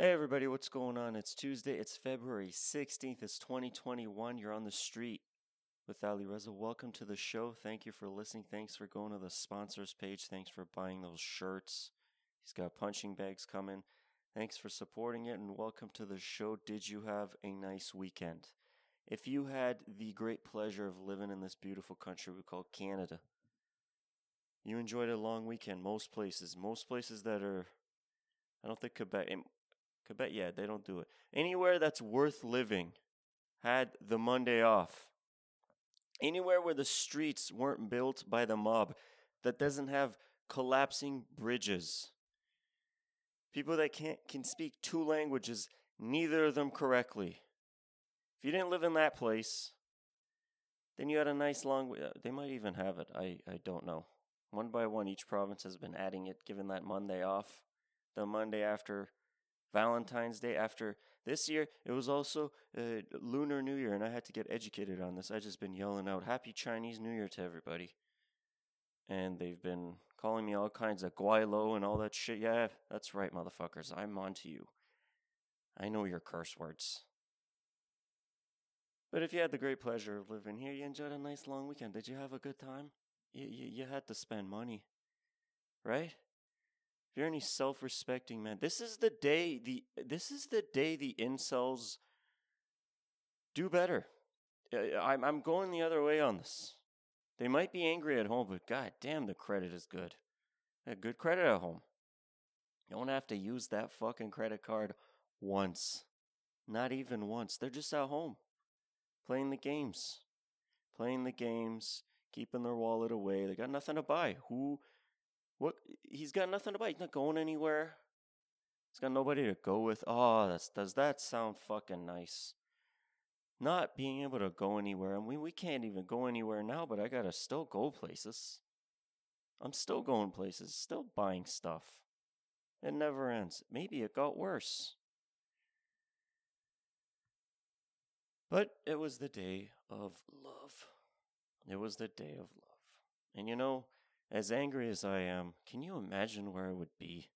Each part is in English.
Hey everybody, what's going on? It's Tuesday. It's February 16th. It's 2021. You're on the street with Ali Reza. Welcome to the show. Thank you for listening. Thanks for going to the sponsors page. Thanks for buying those shirts. He's got punching bags coming. Thanks for supporting it and welcome to the show. Did you have a nice weekend? If you had the great pleasure of living in this beautiful country we call Canada, you enjoyed a long weekend. Most places, most places that are, I don't think Quebec, Quebec, yeah, they don't do it. Anywhere that's worth living had the Monday off. Anywhere where the streets weren't built by the mob, that doesn't have collapsing bridges. People that can't can speak two languages, neither of them correctly. If you didn't live in that place, then you had a nice long. uh, They might even have it. I I don't know. One by one, each province has been adding it, given that Monday off. The Monday after Valentine's Day after this year, it was also uh, Lunar New Year, and I had to get educated on this. I just been yelling out Happy Chinese New Year to everybody, and they've been calling me all kinds of gweilo and all that shit. Yeah, that's right, motherfuckers. I'm on to you. I know your curse words. But if you had the great pleasure of living here, you enjoyed a nice long weekend. Did you have a good time? You, you, you had to spend money, right? You're any self-respecting man, this is the day the this is the day the incels do better. Uh, I'm I'm going the other way on this. They might be angry at home, but god damn, the credit is good. A good credit at home. You don't have to use that fucking credit card once. Not even once. They're just at home playing the games. Playing the games, keeping their wallet away. They got nothing to buy. Who what? He's got nothing to buy. He's not going anywhere. He's got nobody to go with. Oh, that's, does that sound fucking nice? Not being able to go anywhere. I mean, we can't even go anywhere now, but I gotta still go places. I'm still going places, still buying stuff. It never ends. Maybe it got worse. But it was the day of love. It was the day of love. And you know, as angry as I am, can you imagine where I would be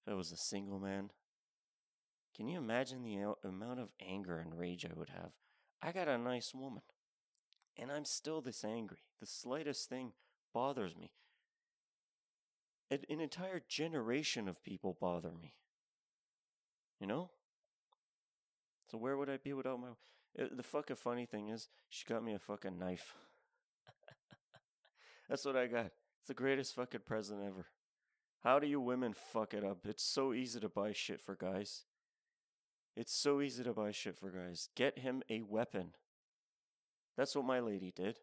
if I was a single man? Can you imagine the amount of anger and rage I would have? I got a nice woman, and I'm still this angry. The slightest thing bothers me. An, entire generation of people bother me. You know? So where would I be without my. Uh, The fucking funny thing is, she got me a fucking knife. That's what I got. It's the greatest fucking present ever. How do you women fuck it up? It's so easy to buy shit for guys. It's so easy to buy shit for guys. Get him a weapon. That's what my lady did.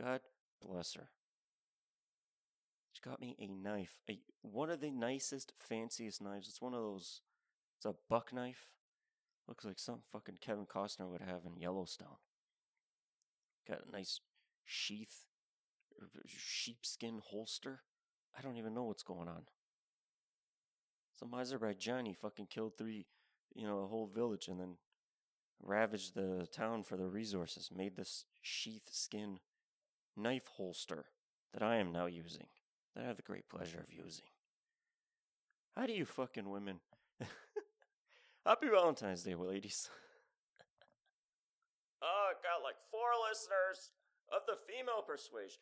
God bless her. She got me a knife. A, one of the nicest, fanciest knives. It's one of those. It's a buck knife. Looks like something fucking Kevin Costner would have in Yellowstone. Got a nice sheath sheepskin holster. I don't even know what's going on. Some Azerbaijani fucking killed three, you know, a whole village and then ravaged the town for the resources. Made this sheath skin knife holster that I am now using. That I have the great pleasure of using. How do you fucking women? Happy Valentine's Day, ladies. oh, I got like four listeners of the female persuasion.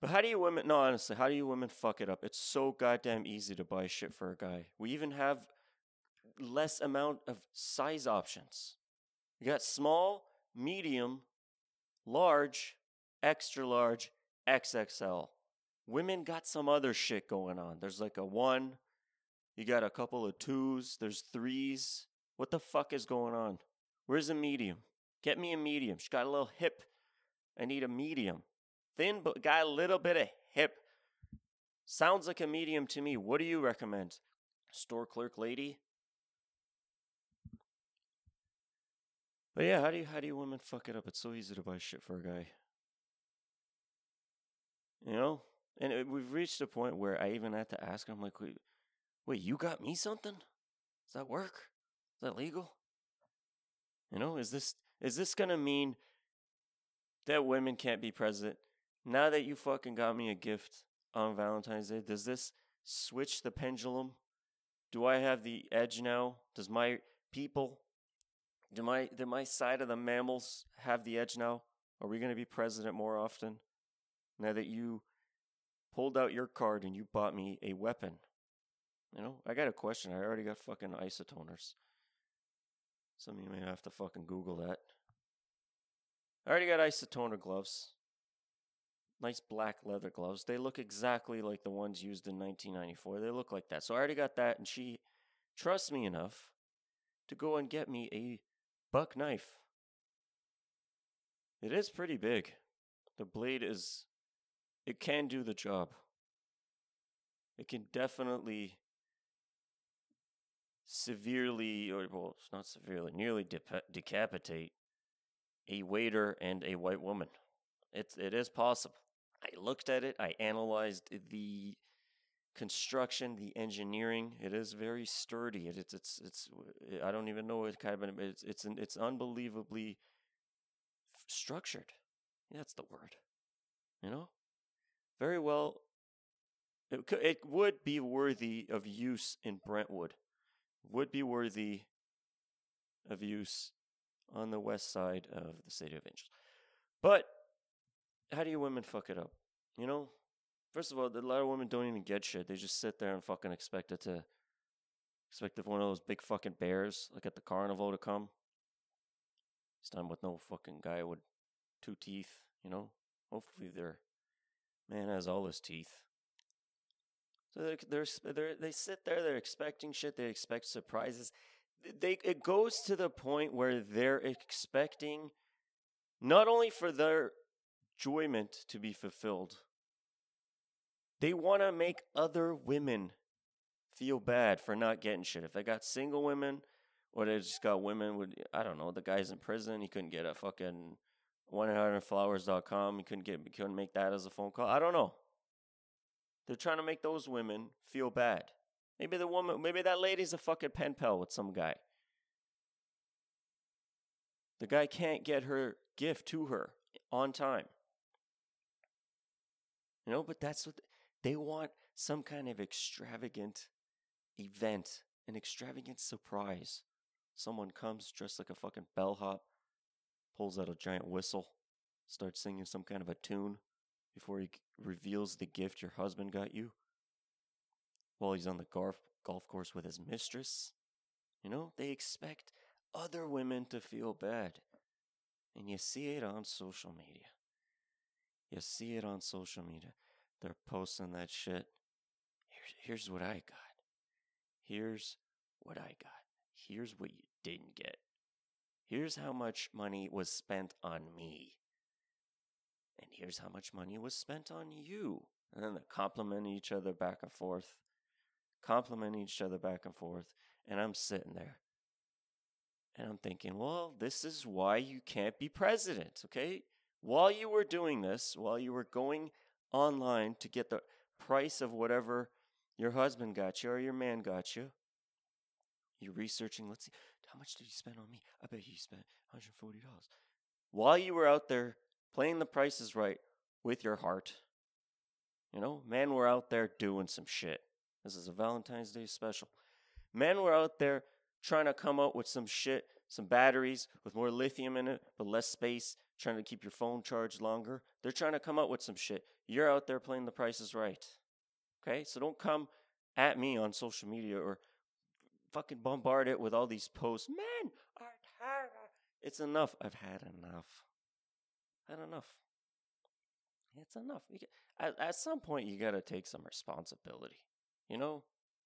But how do you women? No, honestly, how do you women fuck it up? It's so goddamn easy to buy shit for a guy. We even have less amount of size options. We got small, medium, large, extra large, XXL. Women got some other shit going on. There's like a one. You got a couple of twos. There's threes. What the fuck is going on? Where's a medium? Get me a medium. She got a little hip. I need a medium. Thin, but got a little bit of hip. Sounds like a medium to me. What do you recommend? Store clerk lady? But yeah, how do you how do you women fuck it up? It's so easy to buy shit for a guy. You know? And it, we've reached a point where I even had to ask him, like, wait, wait, you got me something? Does that work? Is that legal? You know, is this is this gonna mean that women can't be president? Now that you fucking got me a gift on Valentine's Day, does this switch the pendulum Do I have the edge now? Does my people, do my, do my side of the mammals have the edge now? Are we going to be president more often? Now that you pulled out your card and you bought me a weapon. You know, I got a question. I already got fucking isotoners. Some of you may have to fucking Google that. I already got isotoner gloves. Nice black leather gloves. They look exactly like the ones used in 1994. They look like that. So I already got that, and she trusts me enough to go and get me a buck knife. It is pretty big. The blade is. It can do the job. It can definitely severely, or well, it's not severely, nearly decapitate a waiter and a white woman. It's it is possible. I looked at it. I analyzed the construction, the engineering. It is very sturdy. It, it's it's it's. Eh, I don't even know what kind of it's it's it's unbelievably structured. Yeah, that's the word. You know, very well. It could, it would be worthy of use in Brentwood. Would be worthy of use on the west side of the City of Angels. But how do you women fuck it up? You know, first of all, a lot of women don't even get shit. They just sit there and fucking expect it to expect if one of those big fucking bears like at the carnival to come. It's done with no fucking guy with two teeth. You know, hopefully their man has all his teeth. So they're, they're, they're, they sit there, they're expecting shit, they expect surprises they it goes to the point where they're expecting not only for their enjoyment to be fulfilled they want to make other women feel bad for not getting shit if they got single women or they just got women with i don't know the guy's in prison he couldn't get a fucking 1-800-flowers.com he couldn't get he couldn't make that as a phone call i don't know they're trying to make those women feel bad Maybe the woman, maybe that lady's a fucking pen pal with some guy. The guy can't get her gift to her on time. You know, but that's what they want some kind of extravagant event, an extravagant surprise. Someone comes dressed like a fucking bellhop, pulls out a giant whistle, starts singing some kind of a tune before he reveals the gift your husband got you while he's on the golf golf course with his mistress. You know, they expect other women to feel bad. And you see it on social media. You see it on social media. They're posting that shit. Here's here's what I got. Here's what I got. Here's what you didn't get. Here's how much money was spent on me. And here's how much money was spent on you. And then they compliment each other back and forth complimenting each other back and forth. And I'm sitting there and I'm thinking, well, this is why you can't be president, okay? While you were doing this, while you were going online to get the price of whatever your husband got you or your man got you, you're researching, let's see, how much did he spend on me? I bet he spent $140. While you were out there playing the prices right with your heart, you know, men were out there doing some shit. This is a Valentine's Day special. Men were out there trying to come up with some shit, some batteries with more lithium in it, but less space, trying to keep your phone charged longer. They're trying to come up with some shit. You're out there playing the prices right. Okay? So don't come at me on social media or fucking bombard it with all these posts. Tired. It's enough. I've had enough. Had enough. It's enough. At, at some point, you got to take some responsibility. You know,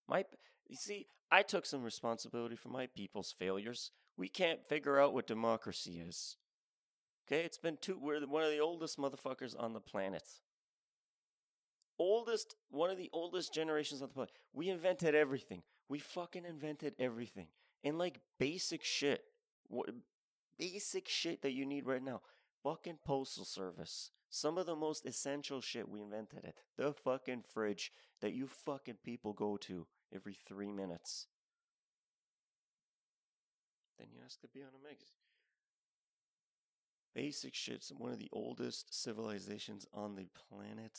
my you see, I took some responsibility for my people's failures. We can't figure out what democracy is. Okay, it's been two. We're one of the oldest motherfuckers on the planet. Oldest, one of the oldest generations on the planet. We invented everything. We fucking invented everything. And like basic shit, what, basic shit that you need right now. Fucking postal service. Some of the most essential shit we invented it. The fucking fridge that you fucking people go to every three minutes. Then you ask to be on a magazine. Basic shit's one of the oldest civilizations on the planet.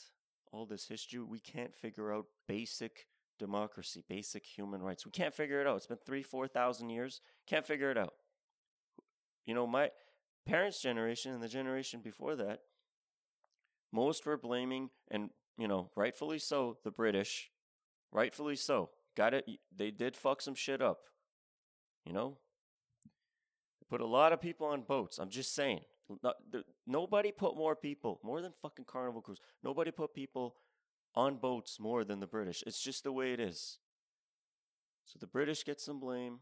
All this history, we can't figure out basic democracy, basic human rights. We can't figure it out. It's been three, four thousand years. Can't figure it out. You know, my parents' generation and the generation before that, most were blaming, and you know, rightfully so, the British. Rightfully so. Got it. They did fuck some shit up. You know, put a lot of people on boats. I'm just saying. Not, the, nobody put more people, more than fucking Carnival Cruise. Nobody put people on boats more than the British. It's just the way it is. So the British get some blame.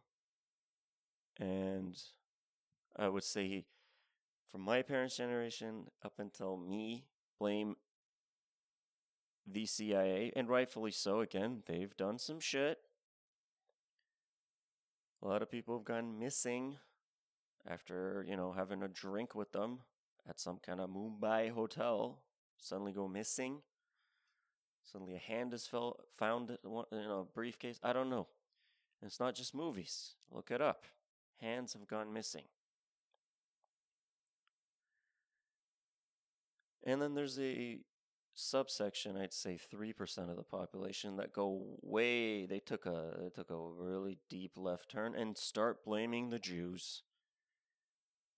And I would say from my parents' generation up until me, blame the CIA, and rightfully so. Again, they've done some shit. A lot of people have gone missing after, you know, having a drink with them at some kind of Mumbai hotel, suddenly go missing. Suddenly a hand is fell, found in a briefcase. I don't know. It's not just movies. Look it up. Hands have gone missing. And then there's a subsection, I'd say 3% of the population that go way they took a they took a really deep left turn and start blaming the Jews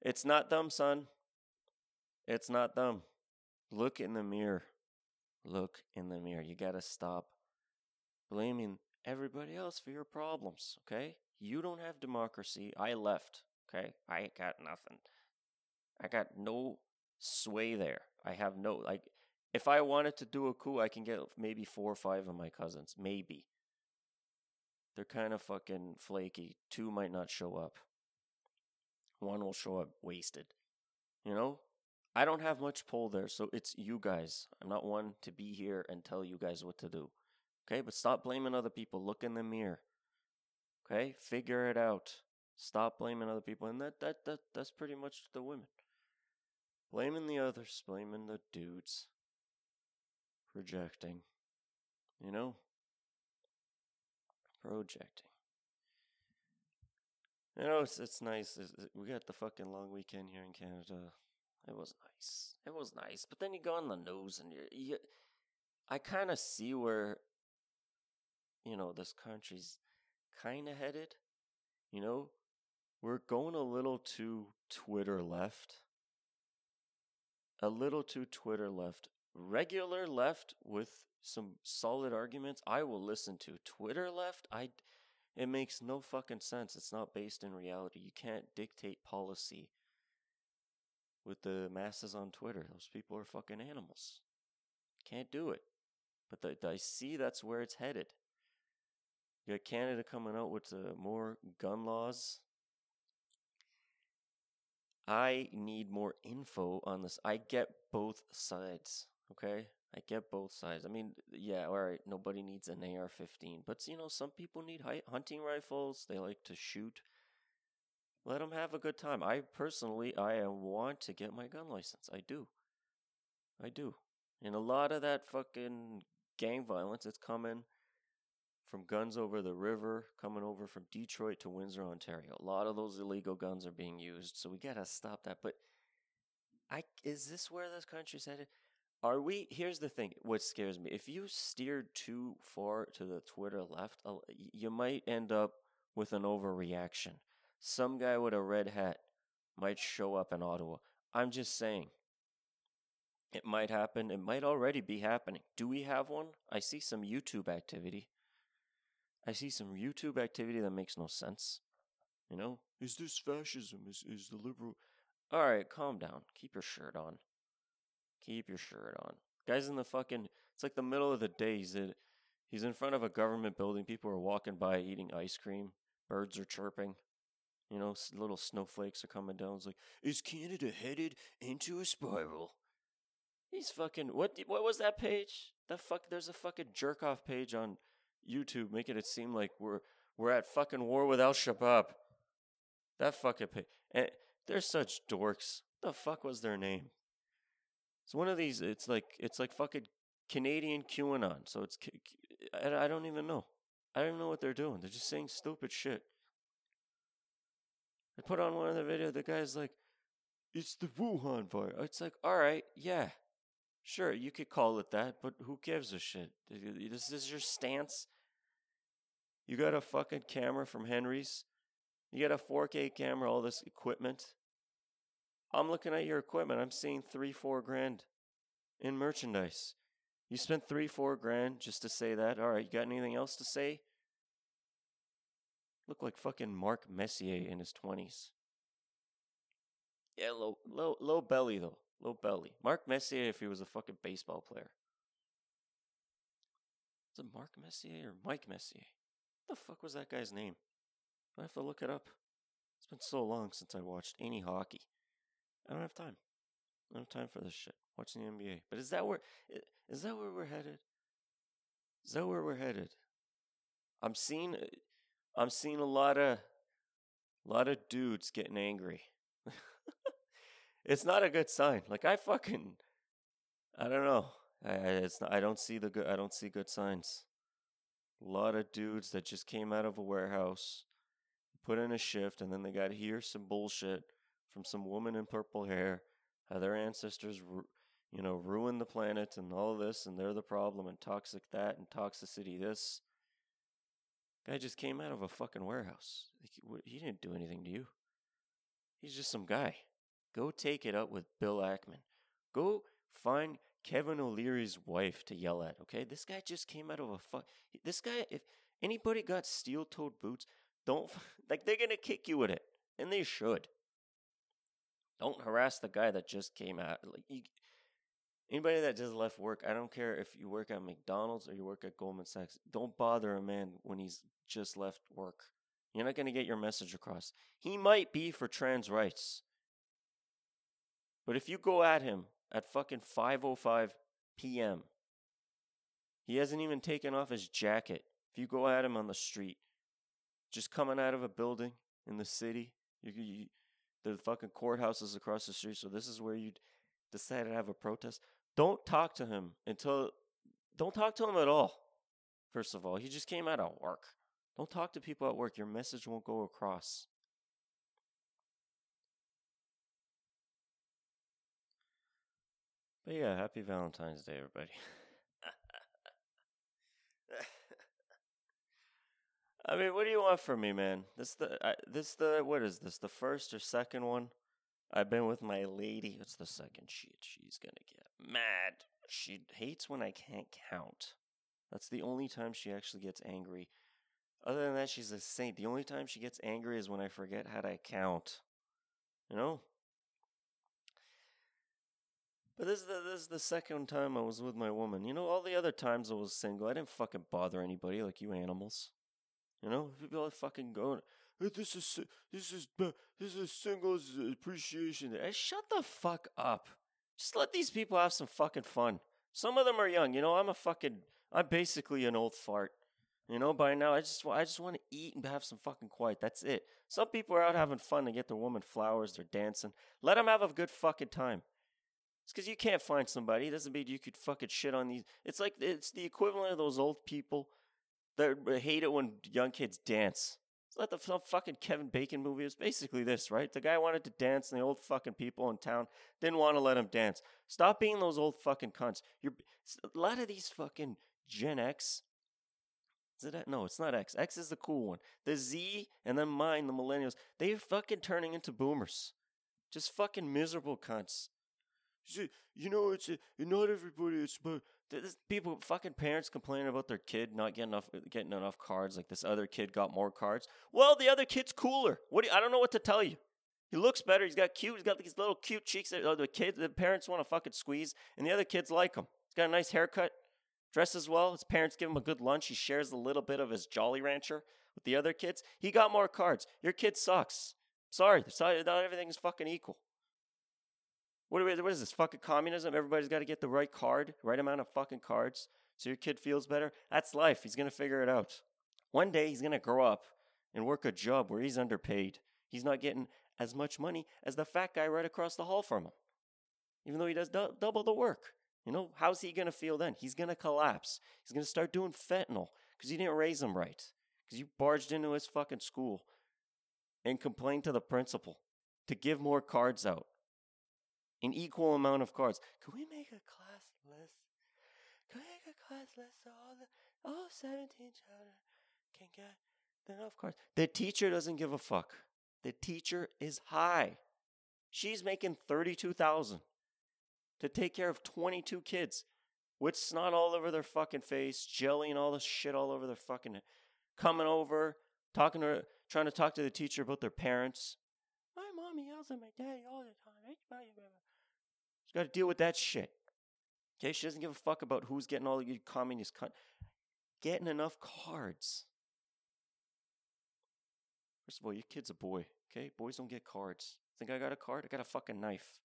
it's not them, son. It's not them. Look in the mirror. Look in the mirror. You got to stop blaming everybody else for your problems, okay? You don't have democracy. I left, okay? I got nothing. I got no sway there. I have no, like, if I wanted to do a coup, I can get maybe four or five of my cousins. Maybe. They're kind of fucking flaky. Two might not show up one will show up wasted. You know? I don't have much pull there, so it's you guys. I'm not one to be here and tell you guys what to do. Okay? But stop blaming other people. Look in the mirror. Okay? Figure it out. Stop blaming other people. And that, that, that that's pretty much the women. Blaming the others, blaming the dudes. Projecting. You know? Projecting. You know, it's it's nice. It's, we got the fucking long weekend here in Canada. It was nice. It was nice. But then you go on the news and you're, you, I kind of see where, you know, this country's kind of headed. You know, we're going a little too Twitter left. A little too Twitter left. Regular left with some solid arguments, I will listen to. Twitter left, I it makes no fucking sense. It's not based in reality. You can't dictate policy with the masses on Twitter. Those people are fucking animals. Can't do it. But the, I see that's where it's headed. You got Canada coming out with uh, more gun laws. I need more info on this. I get both sides, okay? I get both sides. I mean, yeah, all right, nobody needs an AR 15, but you know, some people need hunting rifles. They like to shoot. Let them have a good time. I personally, I want to get my gun license. I do. I do. And a lot of that fucking gang violence, it's coming from guns over the river, coming over from Detroit to Windsor, Ontario. A lot of those illegal guns are being used, so we gotta stop that. But I is this where this country's headed? Are we? Here's the thing. What scares me: if you steered too far to the Twitter left, you might end up with an overreaction. Some guy with a red hat might show up in Ottawa. I'm just saying. It might happen. It might already be happening. Do we have one? I see some YouTube activity. I see some YouTube activity that makes no sense. You know, is this fascism? Is is the liberal? All right, calm down. Keep your shirt on. Keep your shirt on. Guy's in the fucking. It's like the middle of the day. He's in, he's in front of a government building. People are walking by eating ice cream. Birds are chirping. You know, little snowflakes are coming down. It's like, is Canada headed into a spiral? He's fucking. What? What was that page? The fuck. There's a fucking jerk off page on YouTube making it seem like we're we're at fucking war with Al Shabaab. That fucking page. Eh, and they're such dorks. the fuck was their name? It's one of these. It's like it's like fucking Canadian QAnon. So it's I, don't even know. I don't even know what they're doing. They're just saying stupid shit. I put on one of the videos. The guy's like, "It's the Wuhan virus." Oh, it's like, all right, yeah, sure, you could call it that, but who gives a shit? This is your stance. You got a fucking camera from Henry's. You got a 4K camera, all this equipment. I'm looking at your equipment. I'm seeing three, four grand in merchandise. You spent three, four grand just to say that. All right, you got anything else to say? Look like fucking Mark Messier in his 20s. Yeah, low, low, low belly though. Low belly. Mark Messier if he was a fucking baseball player. Is it Mark Messier or Mike Messier? What the fuck was that guy's name? I have to look it up. It's been so long since I watched any hockey. I don't have time. I don't have time for this shit. Watching the NBA. But is that where is that where we're headed? Is that where we're headed? I'm seeing uh, I'm seeing a lot of a lot of dudes getting angry. it's not a good sign. Like I fucking I don't know. I it's not, I don't see the good I don't see good signs. A lot of dudes that just came out of a warehouse, put in a shift, and then they got to hear some bullshit from some woman in purple hair, how their ancestors, you know, ruined the planet and all this, and they're the problem, and toxic that, and toxicity this. Guy just came out of a fucking warehouse. He didn't do anything to you. He's just some guy. Go take it up with Bill Ackman. Go find Kevin O'Leary's wife to yell at. Okay, this guy just came out of a fuck. This guy, if anybody got steel-toed boots, don't like they're gonna kick you with it, and they should. Don't harass the guy that just came out. Like you, anybody that just left work, I don't care if you work at McDonald's or you work at Goldman Sachs. Don't bother a man when he's just left work. You're not gonna get your message across. He might be for trans rights. But if you go at him at fucking 5:05 p.m. He hasn't even taken off his jacket. If you go at him on the street, just coming out of a building in the city, you, you the fucking courthouse is across the street, so this is where you decide to have a protest. Don't talk to him until don't talk to him at all. First of all, he just came out of work. Don't talk to people at work. Your message won't go across. But yeah, happy Valentine's Day, everybody. I mean, what do you want from me, man? This the uh, this the what is this? The first or second one? I've been with my lady. It's the second sheet. She's gonna get mad. She hates when I can't count. That's the only time she actually gets angry. Other than that, she's a saint. The only time she gets angry is when I forget how to count. You know? But this is the this is the second time I was with my woman. You know, all the other times I was single, I didn't fucking bother anybody like you animals. You know, people are fucking going. Hey, this is this is this is singles appreciation. Hey, shut the fuck up. Just let these people have some fucking fun. Some of them are young. You know, I'm a fucking. I'm basically an old fart. You know, by now I just I just want to eat and have some fucking quiet. That's it. Some people are out having fun. They get their woman flowers. They're dancing. Let them have a good fucking time. It's because you can't find somebody. It doesn't mean you could fucking shit on these. It's like it's the equivalent of those old people that uh, hate it when young kids dance. It's like the fucking Kevin Bacon movie. It was basically this, right? The guy wanted to dance, and the old fucking people in town didn't want to let him dance. Stop being those old fucking cunts. You're a lot of these fucking Gen X. Is it? No, it's not X. X is the cool one. The Z and then mine, the millennials. They're fucking turning into boomers. Just fucking miserable cunts you know, it's a, not everybody. It's but people, fucking parents complaining about their kid not getting enough, getting enough cards. Like this other kid got more cards. Well, the other kid's cooler. What? Do you, I don't know what to tell you. He looks better. He's got cute. He's got these little cute cheeks. That, uh, the kids, the parents want to fucking squeeze, and the other kids like him. He's got a nice haircut, dresses well. His parents give him a good lunch. He shares a little bit of his Jolly Rancher with the other kids. He got more cards. Your kid sucks. Sorry, sorry not everything's fucking equal. What, what is this? Fucking communism? Everybody's got to get the right card, right amount of fucking cards, so your kid feels better. That's life. He's gonna figure it out. One day he's gonna grow up and work a job where he's underpaid. He's not getting as much money as the fat guy right across the hall from him, even though he does double the work. You know, how's he gonna feel then? He's gonna collapse. He's gonna start doing fentanyl because you didn't raise him right. Because you barged into his fucking school and complained to the principal to give more cards out an equal amount of cards. Could we make a class list? Could we make a class list of all the all 17 children can't get enough cards. The teacher doesn't give a fuck. The teacher is high. She's making 32,000 to take care of 22 kids with snot all over their fucking face, jelly and all the shit all over their fucking head. coming over, talking to her, trying to talk to the teacher about their parents. My mommy yells at my daddy all the time. Got to deal with that shit. Okay, she doesn't give a fuck about who's getting all the communist cunt. Getting enough cards. First of all, your kid's a boy. Okay, boys don't get cards. Think I got a card? I got a fucking knife.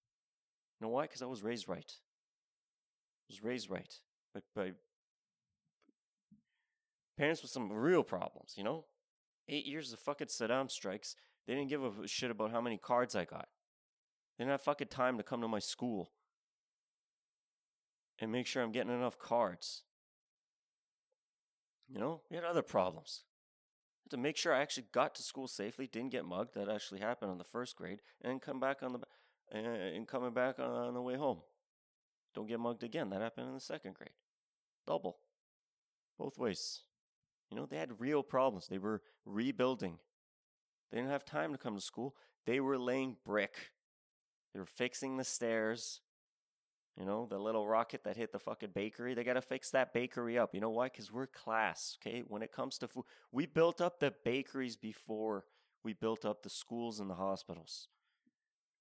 You know why? Because I was raised right. I was raised right, but by parents with some real problems. You know, eight years of fucking Saddam strikes. They didn't give a shit about how many cards I got. They didn't have fucking time to come to my school and make sure I'm getting enough cards. You know, we had other problems. to make sure I actually got to school safely, didn't get mugged. That actually happened on the first grade, and come back on the and coming back on the way home. Don't get mugged again. That happened in the second grade. Double, both ways. You know, they had real problems. They were rebuilding. They didn't have time to come to school. They were laying brick. They were fixing the stairs. You know, the little rocket that hit the fucking bakery, they got to fix that bakery up. You know why? Because we're class, okay? When it comes to food, we built up the bakeries before we built up the schools and the hospitals.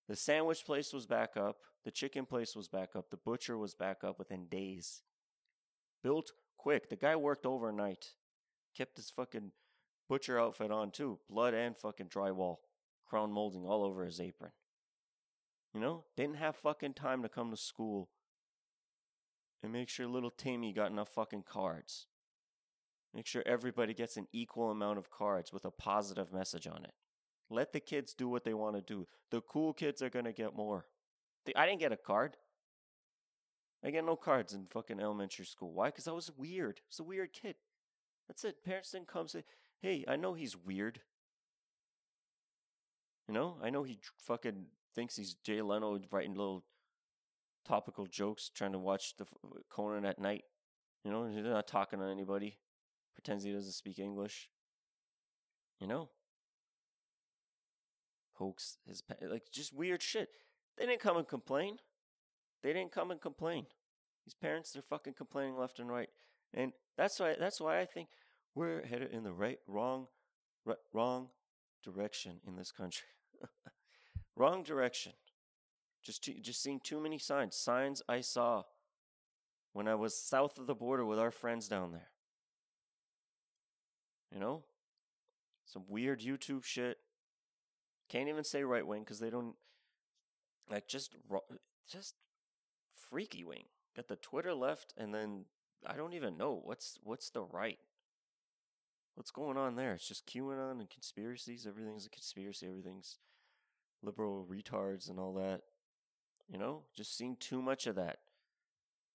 The sandwich place was back up. The chicken place was back up. The butcher was back up within days. Built quick. The guy worked overnight. Kept his fucking butcher outfit on too. Blood and fucking drywall. Crown molding all over his apron. You know, didn't have fucking time to come to school and make sure little Tammy got enough fucking cards. Make sure everybody gets an equal amount of cards with a positive message on it. Let the kids do what they want to do. The cool kids are going to get more. I didn't get a card. I get no cards in fucking elementary school. Why? Because I was weird. I was a weird kid. That's it. Parents didn't come say, hey, I know he's weird. You know, I know he fucking thinks he's Jay Leno writing little topical jokes, trying to watch the uh, Conan at night. You know, he's not talking to anybody. Pretends he doesn't speak English. You know, pokes his like just weird shit. They didn't come and complain. They didn't come and complain. These parents, they're fucking complaining left and right, and that's why. That's why I think we're headed in the right, wrong, right, wrong direction in this country. Wrong direction. Just just seeing too many signs. Signs I saw when I was south of the border with our friends down there. You know? Some weird YouTube shit. Can't even say right wing because they don't like just just freaky wing. Got the Twitter left and then I don't even know what's what's the right. What's going on there? It's just QAnon and conspiracies. Everything's a conspiracy. Everything's liberal retards and all that. You know, just seeing too much of that.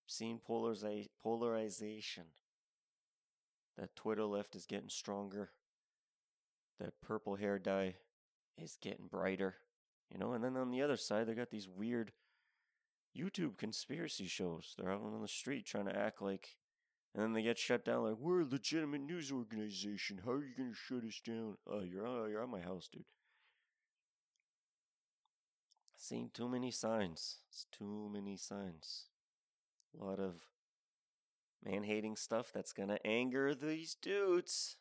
Seeing polariza- polarization. That Twitter left is getting stronger. That purple hair dye is getting brighter. You know, and then on the other side, they got these weird YouTube conspiracy shows. They're out on the street trying to act like, and then they get shut down. Like we're a legitimate news organization. How are you going to shut us down? Oh, you're uh, you're at my house, dude. Seeing too many signs. It's too many signs. A lot of man hating stuff that's going to anger these dudes.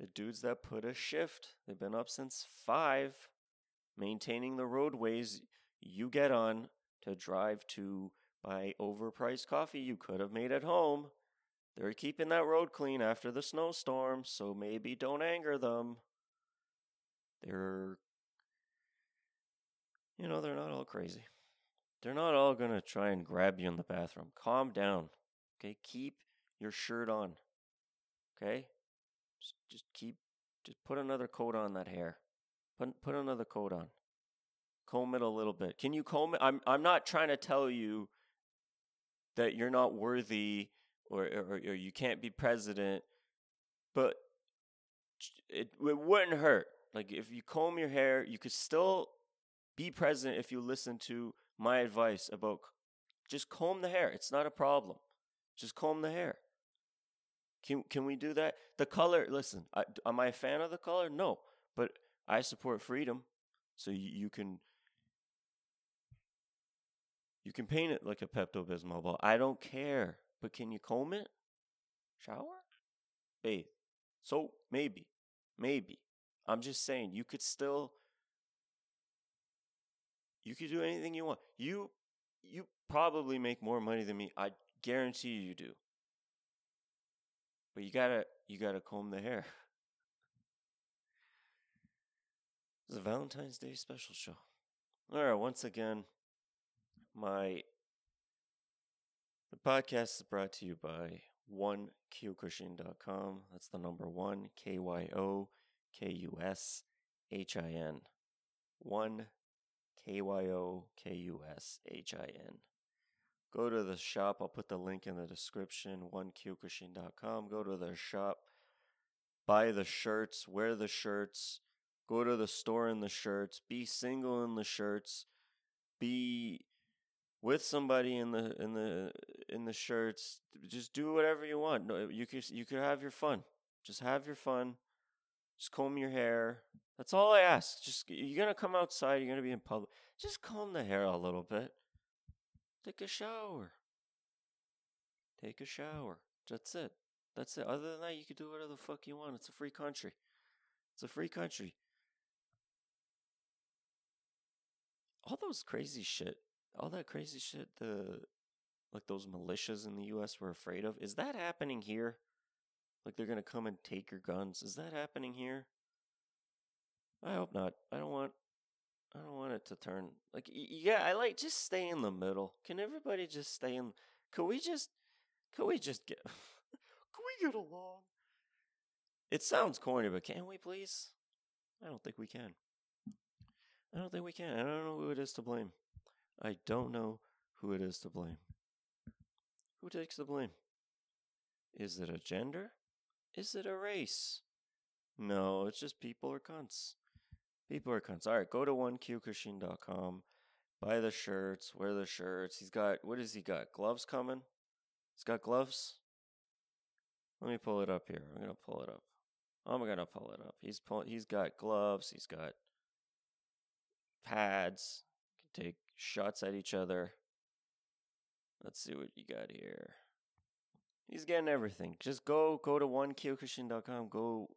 The dudes that put a shift. They've been up since 5, maintaining the roadways you get on to drive to buy overpriced coffee you could have made at home. They're keeping that road clean after the snowstorm, so maybe don't anger them. They're you know, they're not all crazy. They're not all going to try and grab you in the bathroom. Calm down. Okay? Keep your shirt on. Okay? Just, just keep, just put another coat on that hair. Put, put another coat on. Comb it a little bit. Can you comb it? I'm, I'm not trying to tell you that you're not worthy or, or, or you can't be president, but it, it wouldn't hurt. Like if you comb your hair, you could still be present if you listen to my advice about just comb the hair. It's not a problem. Just comb the hair. Can can we do that? The color. Listen, I, am I a fan of the color? No, but I support freedom. So you, you can you can paint it like a Pepto Bismol ball. I don't care. But can you comb it? Shower? Bathe. So maybe. Maybe. I'm just saying you could still you could do anything you want. You you probably make more money than me. I guarantee you do. But you gotta you gotta comb the hair. It's a Valentine's Day special show. Alright, once again, my the podcast is brought to you by one onekyokushin.com. That's the number one K Y O K U S H I N. One K Y O K U S H I N. Go to the shop. I'll put the link in the description. Onekyokushin.com. Go to their shop. Buy the shirts. Wear the shirts. Go to the store in the shirts. Be single in the shirts. Be with somebody in the in the in the shirts. Just do whatever you want. You could you could have your fun. Just have your fun. Just comb your hair. That's all I ask. Just you're gonna come outside. You're gonna be in public. Just comb the hair a little bit. Take a shower. Take a shower. That's it. That's it. Other than that, you can do whatever the fuck you want. It's a free country. It's a free country. All those crazy shit all that crazy shit the like those militias in the US were afraid of is that happening here like they're to come and take your guns is that happening here I hope not I don't want I don't want it to turn like yeah I like just stay in the middle can everybody just stay in could we just could we just get could we get along it sounds corny but can we please I don't think we can I don't think we can I don't know who it is to blame I don't know who it is to blame. Who takes the blame? Is it a gender? Is it a race? No, it's just people are cunts. People are cunts. All right, go to onekyokushin.com, buy the shirts, wear the shirts. He's got, what has he got? Gloves coming? He's got gloves? Let me pull it up here. I'm to pull it up. I'm to pull it up. He's pull, he's got gloves, he's got pads. Can take shots at each other. Let's see what you got here. He's getting everything. Just go go to onekyokushin.com. Go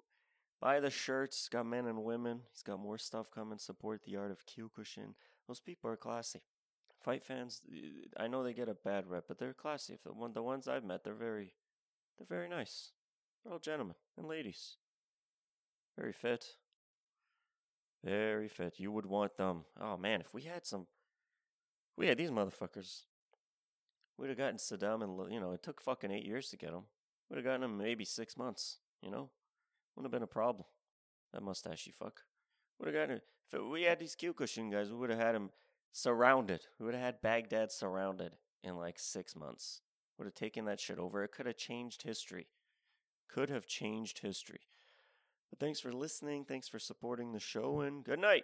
buy the shirts. Got men and women. He's got more stuff coming. Support the art of Kyokushin. Those people are classy. Fight fans, I know they get a bad rep, but they're classy. If the one the ones I've met, they're very they're very nice. They're all gentlemen and ladies. Very fit. Very fit. You would want them. Oh man, if we had some we had these motherfuckers. We'd have gotten Saddam, and you know, it took fucking eight years to get him. We'd have gotten him maybe six months. You know, wouldn't have been a problem. That mustachy fuck. Would have gotten. it. If we had these Kyokushin guys, we would have had him surrounded. We would have had Baghdad surrounded in like six months. Would have taken that shit over. It could have changed history. Could have changed history. But thanks for listening. Thanks for supporting the show, and good night.